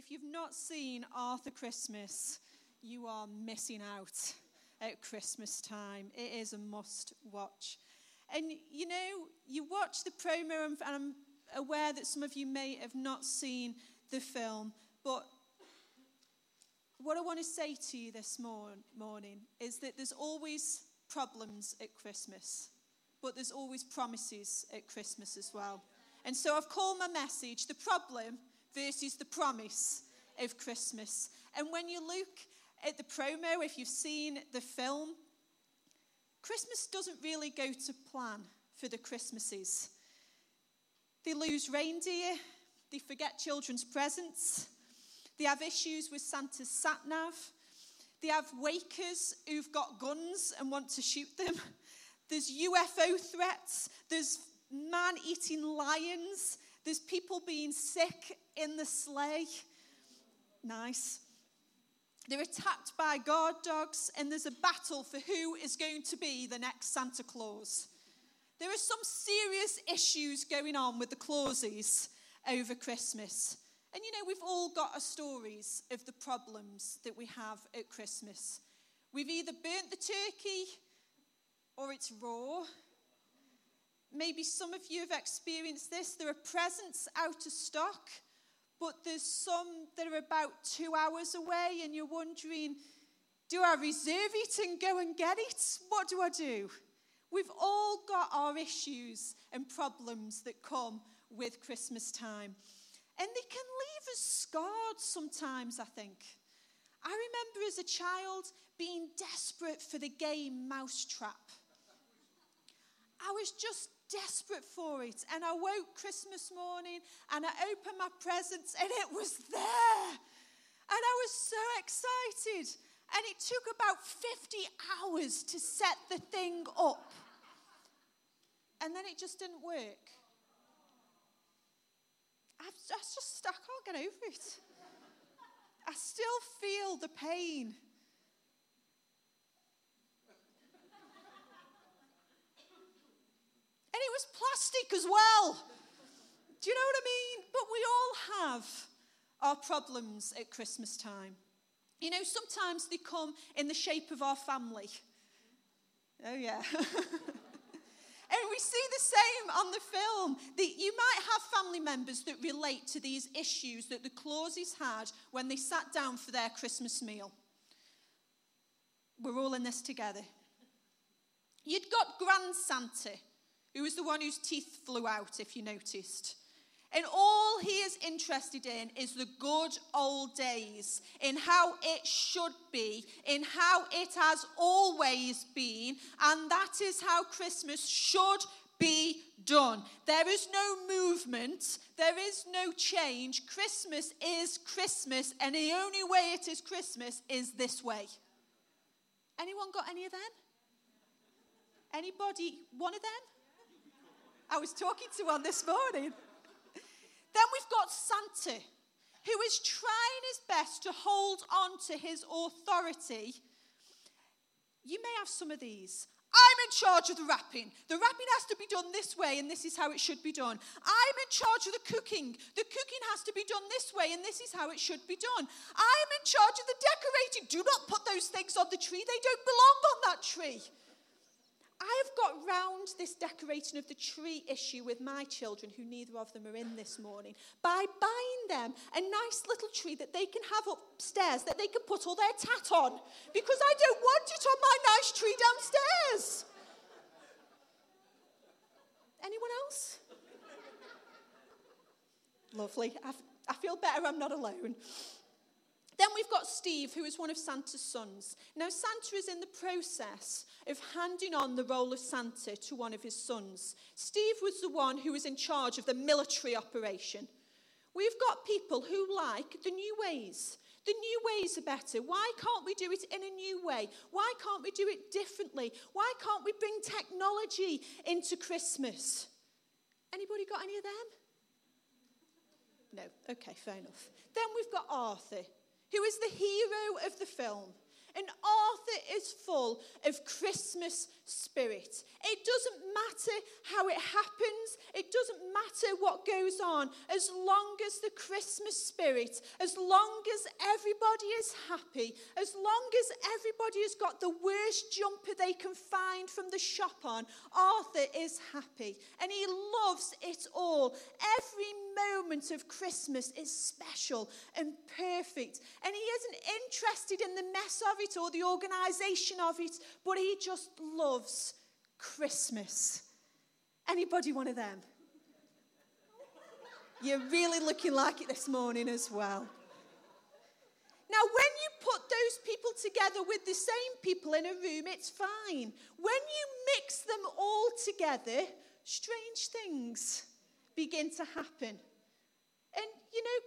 if you've not seen Arthur Christmas, you are missing out at Christmas time. It is a must watch. And you know, you watch the promo, and I'm aware that some of you may have not seen the film, but what I want to say to you this morning is that there's always problems at Christmas, but there's always promises at Christmas as well. And so I've called my message the problem versus the promise of Christmas. And when you look at the promo, if you've seen the film, Christmas doesn't really go to plan for the Christmases. They lose reindeer, they forget children's presents, they have issues with Santa's sat nav, they have wakers who've got guns and want to shoot them. There's UFO threats, there's man eating lions, there's people being sick in the sleigh. Nice. They're attacked by guard dogs, and there's a battle for who is going to be the next Santa Claus. There are some serious issues going on with the Clauses over Christmas. And you know, we've all got our stories of the problems that we have at Christmas. We've either burnt the turkey or it's raw. Maybe some of you have experienced this. There are presents out of stock but there's some that are about two hours away, and you're wondering, do I reserve it and go and get it? What do I do? We've all got our issues and problems that come with Christmas time. And they can leave us scarred sometimes, I think. I remember as a child being desperate for the game Mousetrap. I was just desperate for it. And I woke Christmas morning and I opened my presents and it was there. And I was so excited. And it took about 50 hours to set the thing up. And then it just didn't work. I've just, I can't get over it. I still feel the pain. And it was plastic as well. Do you know what I mean? But we all have our problems at Christmas time. You know, sometimes they come in the shape of our family. Oh, yeah. And we see the same on the film. That you might have family members that relate to these issues that the Clauses had when they sat down for their Christmas meal. We're all in this together. You'd got Grand Santa, who was the one whose teeth flew out, if you noticed. And all he is interested in is the good old days, in how it should be, in how it has always been, and that is how Christmas should be done. There is no movement, there is no change. Christmas is Christmas, and the only way it is Christmas is this way. Anyone got any of them? Anybody one of them? I was talking to one this morning. Then we've got Santa, who is trying his best to hold on to his authority. You may have some of these. I'm in charge of the wrapping. The wrapping has to be done this way, and this is how it should be done. I'm in charge of the cooking. The cooking has to be done this way, and this is how it should be done. I'm in charge of the decorating. Do not put those things on the tree, they don't belong on that tree. I have got round this decorating of the tree issue with my children, who neither of them are in this morning, by buying them a nice little tree that they can have upstairs that they can put all their tat on. Because I don't want it on my nice tree downstairs. Anyone else? Lovely. I, I feel better I'm not alone. We've got Steve, who is one of Santa's sons. Now, Santa is in the process of handing on the role of Santa to one of his sons. Steve was the one who was in charge of the military operation. We've got people who like the new ways. The new ways are better. Why can't we do it in a new way? Why can't we do it differently? Why can't we bring technology into Christmas? Anybody got any of them? No. Okay, fair enough. Then we've got Arthur who is the hero of the film. And Arthur is full of Christmas spirit. It doesn't matter how it happens, it doesn't matter what goes on, as long as the Christmas spirit, as long as everybody is happy, as long as everybody has got the worst jumper they can find from the shop on, Arthur is happy and he loves it all. Every moment of Christmas is special and perfect. And he isn't interested in the mess of it or the organization of it, but he just loves Christmas. Anybody one of them? You're really looking like it this morning as well. Now, when you put those people together with the same people in a room, it's fine. When you mix them all together, strange things begin to happen. You know,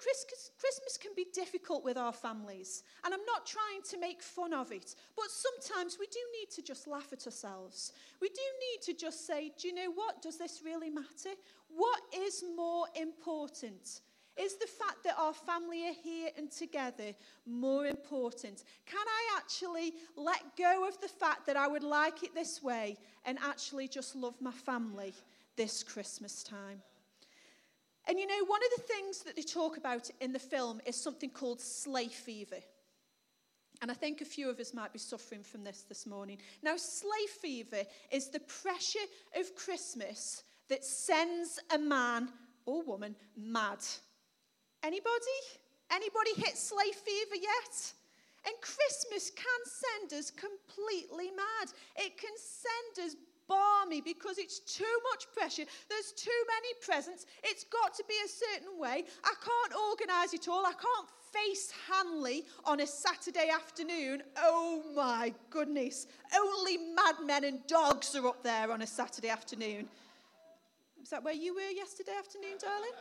Christmas can be difficult with our families. And I'm not trying to make fun of it. But sometimes we do need to just laugh at ourselves. We do need to just say, do you know what? Does this really matter? What is more important? Is the fact that our family are here and together more important? Can I actually let go of the fact that I would like it this way and actually just love my family this Christmas time? And you know, one of the things that they talk about in the film is something called sleigh fever. And I think a few of us might be suffering from this this morning. Now, sleigh fever is the pressure of Christmas that sends a man or woman mad. Anybody? Anybody hit sleigh fever yet? And Christmas can send us completely mad. It can send us balmy because it's too much pressure. There's too many presents. It's got to be a certain way. I can't organise it all. I can't face Hanley on a Saturday afternoon. Oh my goodness. Only madmen and dogs are up there on a Saturday afternoon. Is that where you were yesterday afternoon, darling?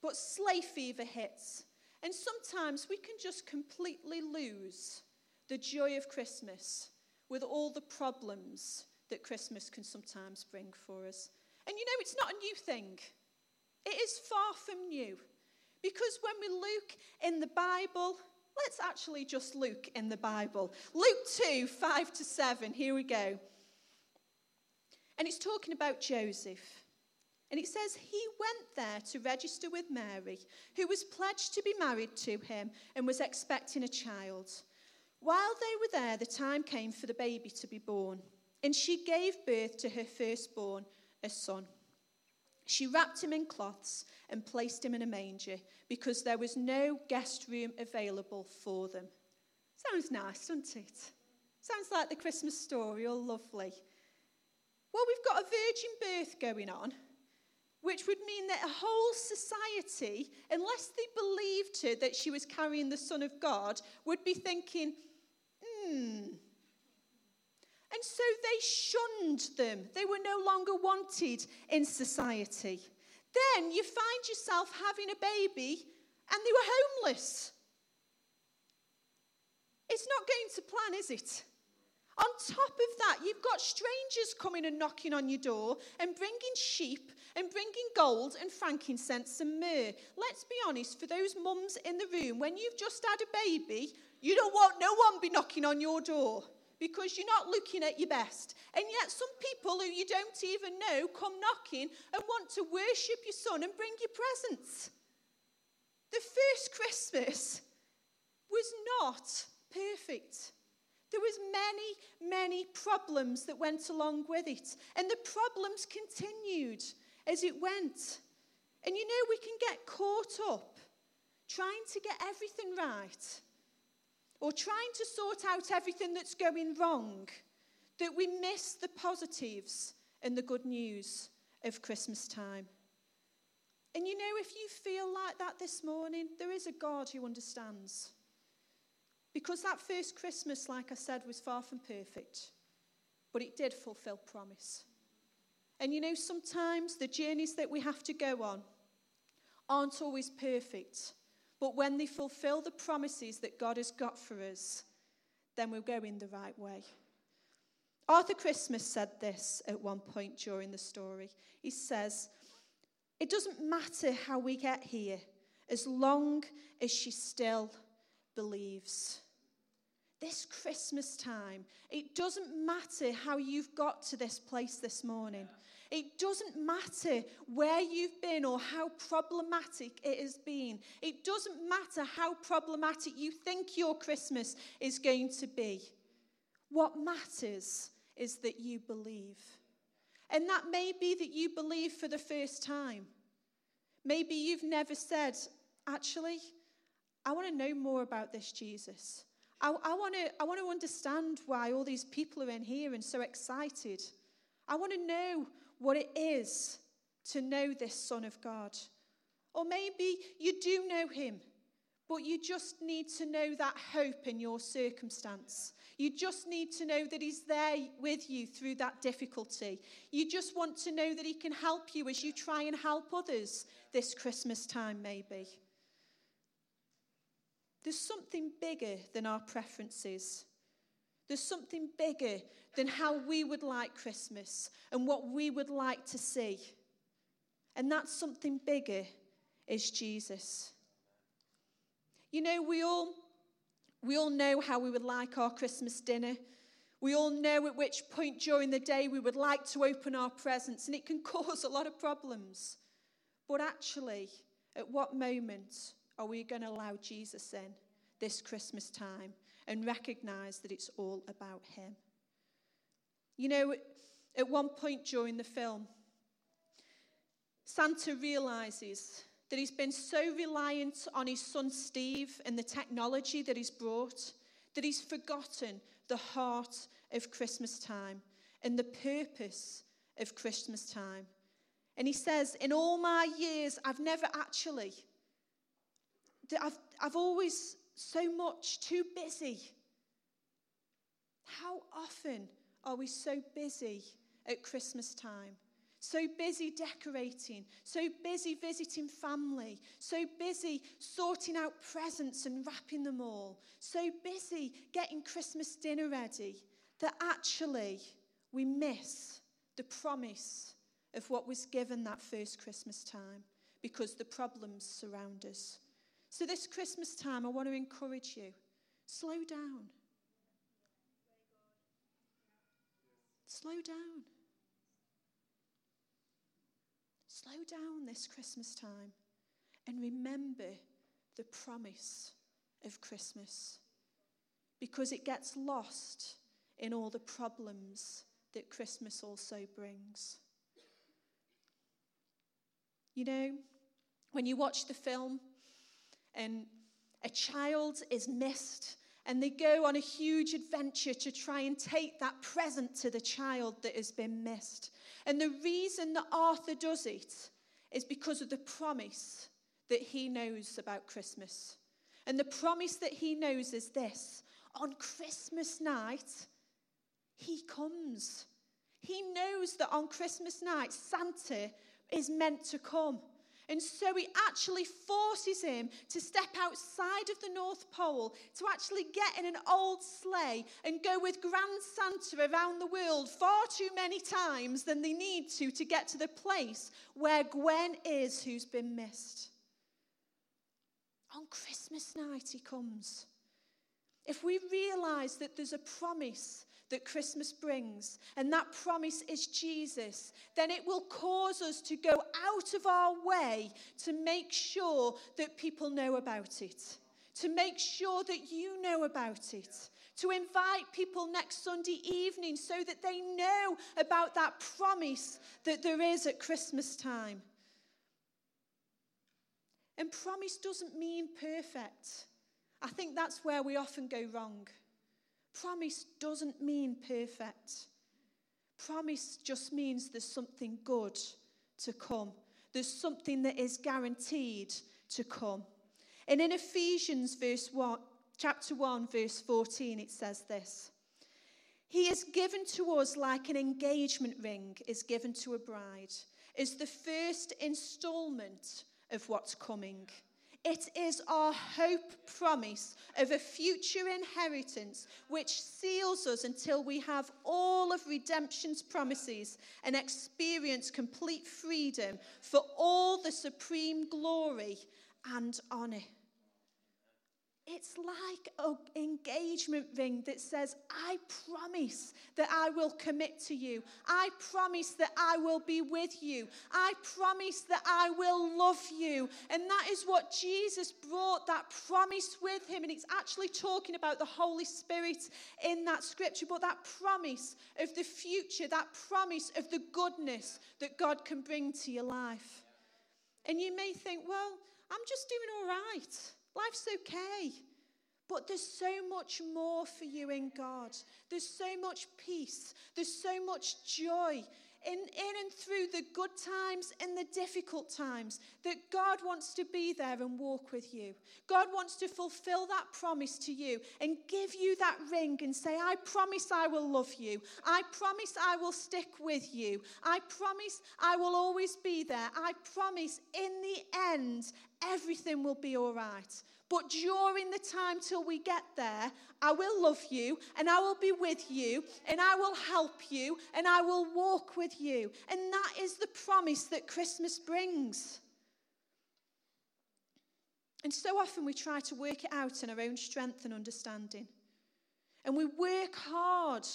But sleigh fever hits. And sometimes we can just completely lose the joy of Christmas with all the problems that Christmas can sometimes bring for us. And you know, it's not a new thing, it is far from new. Because when we look in the Bible, let's actually just look in the Bible. Luke 2 5 to 7, here we go. And it's talking about Joseph. And it says he went there to register with Mary, who was pledged to be married to him and was expecting a child. While they were there, the time came for the baby to be born, and she gave birth to her firstborn, a son. She wrapped him in cloths and placed him in a manger because there was no guest room available for them. Sounds nice, doesn't it? Sounds like the Christmas story, all lovely. Well, we've got a virgin birth going on, which would mean that a whole society, unless they believed her that she was carrying the Son of God, would be thinking, And so they shunned them. They were no longer wanted in society. Then you find yourself having a baby and they were homeless. It's not going to plan, is it? On top of that, you've got strangers coming and knocking on your door and bringing sheep and bringing gold and frankincense and myrrh. Let's be honest, for those mums in the room, when you've just had a baby, you don't want no one be knocking on your door because you're not looking at your best. And yet, some people who you don't even know come knocking and want to worship your son and bring you presents. The first Christmas was not perfect. There was many, many problems that went along with it. And the problems continued as it went. And you know, we can get caught up trying to get everything right or trying to sort out everything that's going wrong that we miss the positives and the good news of Christmas time. And you know, if you feel like that this morning, there is a God who understands. Because that first Christmas, like I said, was far from perfect, but it did fulfill promise. And you know, sometimes the journeys that we have to go on aren't always perfect, but when they fulfill the promises that God has got for us, then we're going the right way. Arthur Christmas said this at one point during the story. He says, It doesn't matter how we get here, as long as she still believes. This Christmas time, it doesn't matter how you've got to this place this morning. It doesn't matter where you've been or how problematic it has been. It doesn't matter how problematic you think your Christmas is going to be. What matters is that you believe. And that may be that you believe for the first time. Maybe you've never said, actually, I want to know more about this Jesus. I, I, want to, I want to understand why all these people are in here and so excited. I want to know what it is to know this Son of God. Or maybe you do know him, but you just need to know that hope in your circumstance. You just need to know that He's there with you through that difficulty. You just want to know that He can help you as you try and help others this Christmas time, maybe. There's something bigger than our preferences. There's something bigger than how we would like Christmas and what we would like to see. And that something bigger is Jesus. You know, we all, we all know how we would like our Christmas dinner. We all know at which point during the day we would like to open our presents, and it can cause a lot of problems. But actually, at what moment are we going to allow Jesus in this Christmas time and recognize that it's all about Him? You know, at one point during the film, Santa realizes that he's been so reliant on his son Steve and the technology that he's brought that he's forgotten the heart of Christmas time and the purpose of Christmas time. And he says, In all my years, I've never actually I've, I've always so much too busy. How often are we so busy at Christmas time? So busy decorating, so busy visiting family, so busy sorting out presents and wrapping them all, so busy getting Christmas dinner ready that actually we miss the promise of what was given that first Christmas time because the problems surround us. So, this Christmas time, I want to encourage you slow down. Slow down. Slow down this Christmas time and remember the promise of Christmas because it gets lost in all the problems that Christmas also brings. You know, when you watch the film, and a child is missed and they go on a huge adventure to try and take that present to the child that has been missed. And the reason that Arthur does it is because of the promise that he knows about Christmas. And the promise that he knows is this on Christmas night, he comes. He knows that on Christmas night, Santa is meant to come. And so he actually forces him to step outside of the North Pole, to actually get in an old sleigh and go with Grand Santa around the world far too many times than they need to to get to the place where Gwen is, who's been missed. On Christmas night, he comes. If we realize that there's a promise that Christmas brings, and that promise is Jesus, then it will cause us to go out of our way to make sure that people know about it, to make sure that you know about it, to invite people next Sunday evening so that they know about that promise that there is at Christmas time. And promise doesn't mean perfect. I think that's where we often go wrong. Promise doesn't mean perfect. Promise just means there's something good to come. There's something that is guaranteed to come. And in Ephesians verse 1, chapter 1 verse 14 it says this. He is given to us like an engagement ring is given to a bride, is the first installment of what's coming. It is our hope promise of a future inheritance which seals us until we have all of redemption's promises and experience complete freedom for all the supreme glory and honor. It it's like an engagement ring that says, I promise that I will commit to you. I promise that I will be with you. I promise that I will love you. And that is what Jesus brought that promise with him. And it's actually talking about the Holy Spirit in that scripture, but that promise of the future, that promise of the goodness that God can bring to your life. And you may think, well, I'm just doing all right. Life's okay. But there's so much more for you in God. There's so much peace. There's so much joy in, in and through the good times and the difficult times that God wants to be there and walk with you. God wants to fulfill that promise to you and give you that ring and say, I promise I will love you. I promise I will stick with you. I promise I will always be there. I promise in the end, everything will be all right. But during the time till we get there, I will love you and I will be with you and I will help you and I will walk with you. And that is the promise that Christmas brings. And so often we try to work it out in our own strength and understanding. And we work hard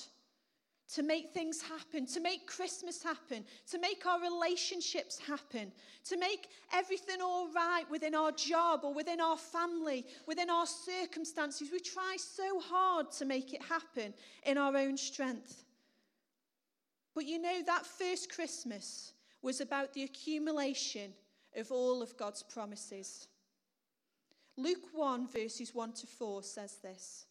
to make things happen, to make Christmas happen, to make our relationships happen, to make everything all right within our job or within our family, within our circumstances. We try so hard to make it happen in our own strength. But you know, that first Christmas was about the accumulation of all of God's promises. Luke 1, verses 1 to 4 says this.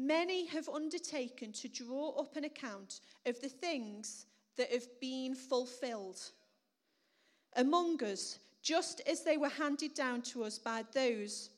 Many have undertaken to draw up an account of the things that have been fulfilled among us, just as they were handed down to us by those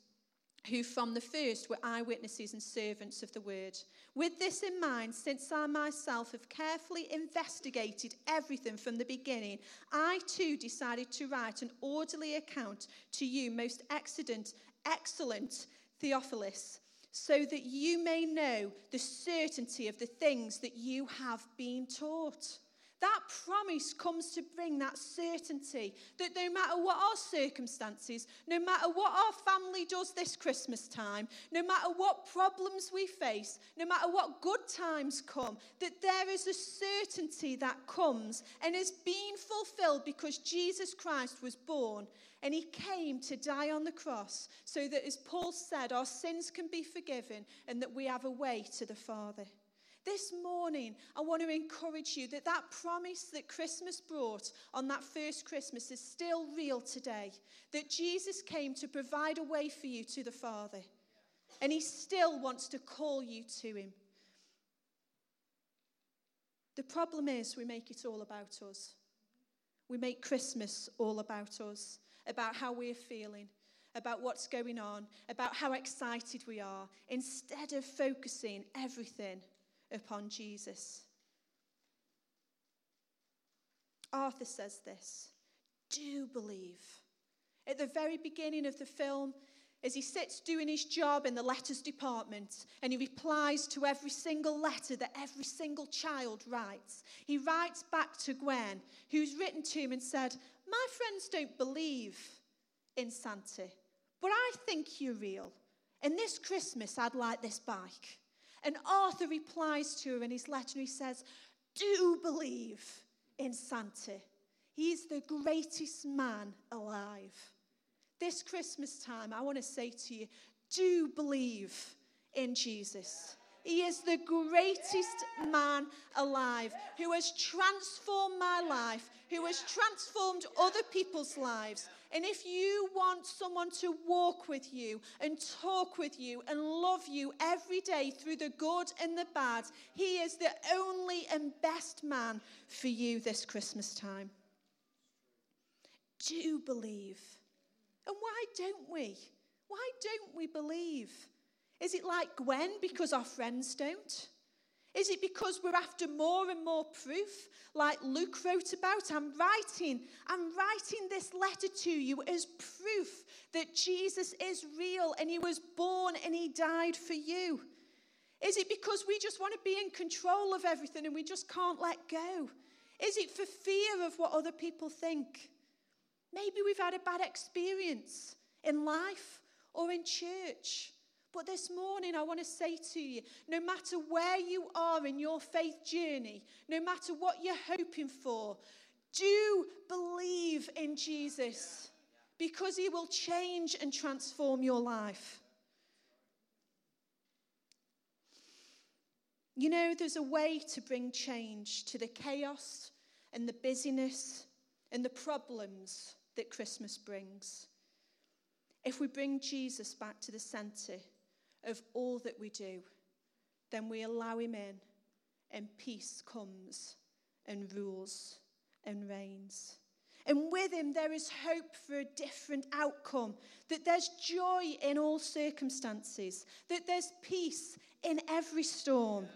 who from the first were eyewitnesses and servants of the word. With this in mind, since I myself have carefully investigated everything from the beginning, I too decided to write an orderly account to you, most excellent, excellent Theophilus so that you may know the certainty of the things that you have been taught. That promise comes to bring that certainty that no matter what our circumstances, no matter what our family does this Christmas time, no matter what problems we face, no matter what good times come, that there is a certainty that comes and is being fulfilled because Jesus Christ was born and he came to die on the cross so that, as Paul said, our sins can be forgiven and that we have a way to the Father. This morning, I want to encourage you that that promise that Christmas brought on that first Christmas is still real today. That Jesus came to provide a way for you to the Father. And he still wants to call you to him. The problem is, we make it all about us. We make Christmas all about us about how we're feeling, about what's going on, about how excited we are, instead of focusing everything upon Jesus. Arthur says this do believe. At the very beginning of the film, as he sits doing his job in the letters department and he replies to every single letter that every single child writes. He writes back to Gwen, who's written to him and said, My friends don't believe in Santa, but I think you're real. And this Christmas, I'd like this bike. And Arthur replies to her in his letter and he says, Do believe in Santa. He's the greatest man alive this Christmas time, I want to say to you do believe in Jesus. He is the greatest man alive who has transformed my life, who has transformed other people's lives. And if you want someone to walk with you and talk with you and love you every day through the good and the bad, he is the only and best man for you this Christmas time. Do believe. And why don't we? Why don't we believe? Is it like Gwen because our friends don't? Is it because we're after more and more proof, like Luke wrote about? I'm writing, I'm writing this letter to you as proof that Jesus is real and he was born and he died for you. Is it because we just want to be in control of everything and we just can't let go? Is it for fear of what other people think? Maybe we've had a bad experience in life or in church. But this morning, I want to say to you no matter where you are in your faith journey, no matter what you're hoping for, do believe in Jesus because he will change and transform your life. You know, there's a way to bring change to the chaos and the busyness and the problems that Christmas brings. If we bring Jesus back to the center of all that we do, then we allow him in, and peace comes and rules and reigns. And with him, there is hope for a different outcome, that there's joy in all circumstances, that there's peace in every storm.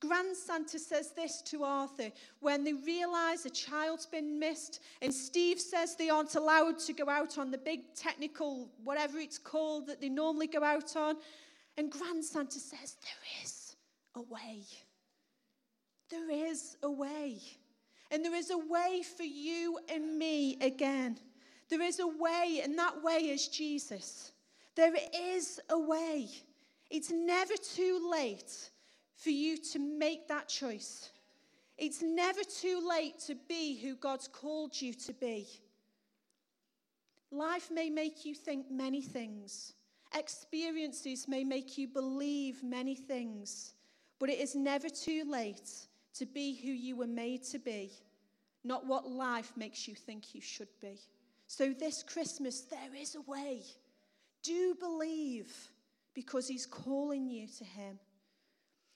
Grand Santa says this to Arthur when they realize a child's been missed, and Steve says they aren't allowed to go out on the big technical, whatever it's called, that they normally go out on. And Grand Santa says, There is a way. There is a way. And there is a way for you and me again. There is a way, and that way is Jesus. There is a way. It's never too late for you to make that choice. It's never too late to be who God's called you to be. Life may make you think many things, experiences may make you believe many things, but it is never too late to be who you were made to be, not what life makes you think you should be. So, this Christmas, there is a way. Do believe because He's calling you to Him.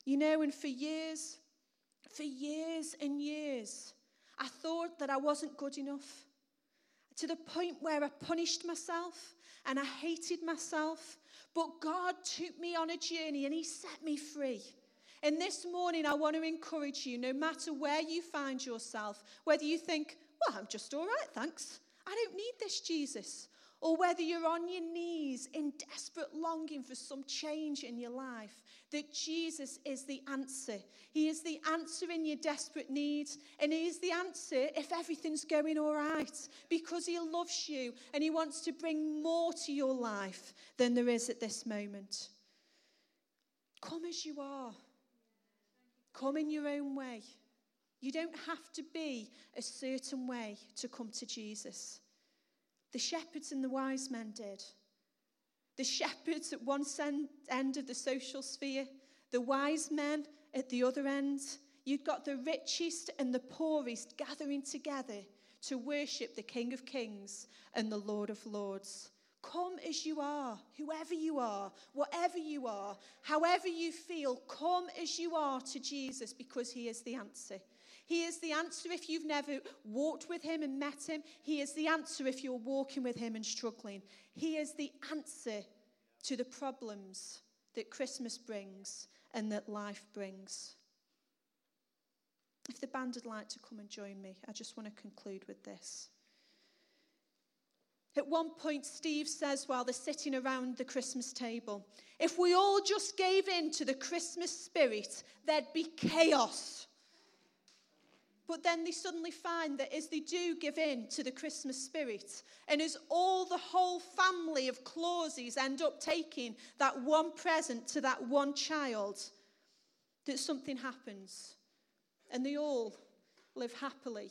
You know, and for years, for years and years, I thought that I wasn't good enough to the point where I punished myself and I hated myself. But God took me on a journey and He set me free. And this morning, I want to encourage you no matter where you find yourself, whether you think, well, I'm just all right, thanks. I don't need this Jesus or whether you're on your knees in desperate longing for some change in your life, that Jesus is the answer. He is the answer in your desperate needs, and He is the answer if everything's going all right, because He loves you and He wants to bring more to your life than there is at this moment. Come as you are, come in your own way. You don't have to be a certain way to come to Jesus. The shepherds and the wise men did. The shepherds at one end of the social sphere, the wise men at the other end. You've got the richest and the poorest gathering together to worship the King of Kings and the Lord of Lords. Come as you are, whoever you are, whatever you are, however you feel, come as you are to Jesus because he is the answer. He is the answer if you've never walked with him and met him. He is the answer if you're walking with him and struggling. He is the answer to the problems that Christmas brings and that life brings. If the band would like to come and join me, I just want to conclude with this. At one point, Steve says, while they're sitting around the Christmas table, if we all just gave in to the Christmas spirit, there'd be chaos. But then they suddenly find that as they do give in to the Christmas spirit, and as all the whole family of Clauses end up taking that one present to that one child, that something happens. And they all live happily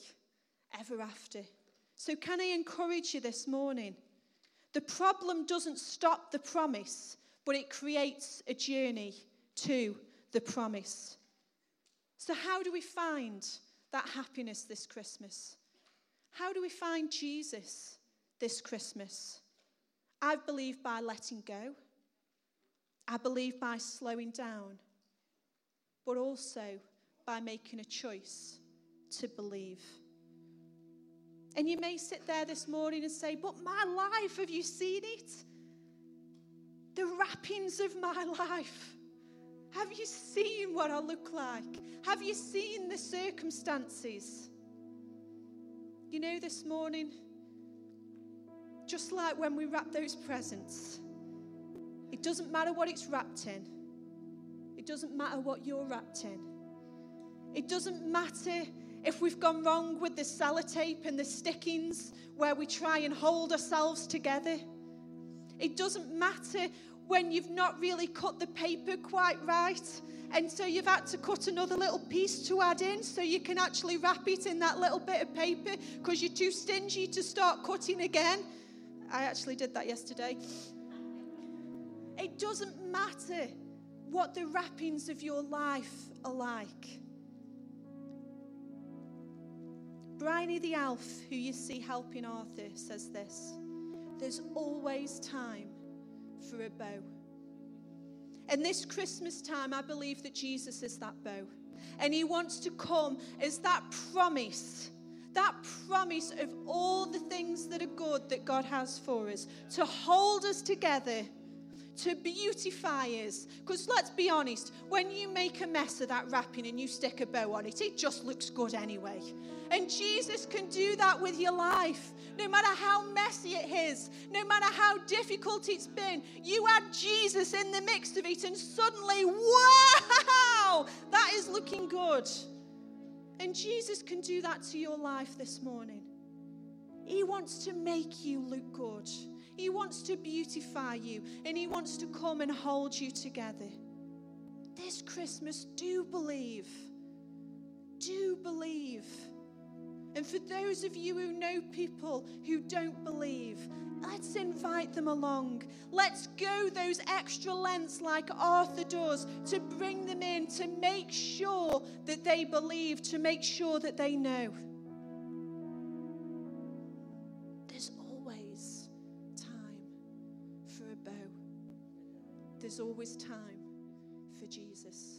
ever after. So, can I encourage you this morning? The problem doesn't stop the promise, but it creates a journey to the promise. So, how do we find that happiness this Christmas? How do we find Jesus this Christmas? I believe by letting go. I believe by slowing down. But also by making a choice to believe. And you may sit there this morning and say, But my life, have you seen it? The wrappings of my life. Have you seen what I look like? Have you seen the circumstances? You know, this morning, just like when we wrap those presents, it doesn't matter what it's wrapped in, it doesn't matter what you're wrapped in. It doesn't matter if we've gone wrong with the sellotape and the stickings where we try and hold ourselves together. It doesn't matter when you've not really cut the paper quite right. And so you've had to cut another little piece to add in so you can actually wrap it in that little bit of paper because you're too stingy to start cutting again. I actually did that yesterday. It doesn't matter what the wrappings of your life are like. Bryony the elf, who you see helping Arthur, says this There's always time for a bow. And this Christmas time, I believe that Jesus is that bow. And he wants to come as that promise, that promise of all the things that are good that God has for us, to hold us together to beautify us. Because let's be honest, when you make a mess of that wrapping and you stick a bow on it, it just looks good anyway. And Jesus can do that with your life. No matter how messy it is, no matter how difficult it's been, you add Jesus in the mix of it, and suddenly, wow, that is looking good. And Jesus can do that to your life this morning. He wants to make you look good. He wants to beautify you and He wants to come and hold you together. This Christmas, do believe. Do believe. And for those of you who know people who don't believe, let's invite them along. Let's go those extra lengths like Arthur does to bring them in, to make sure that they believe, to make sure that they know. There's always time for Jesus.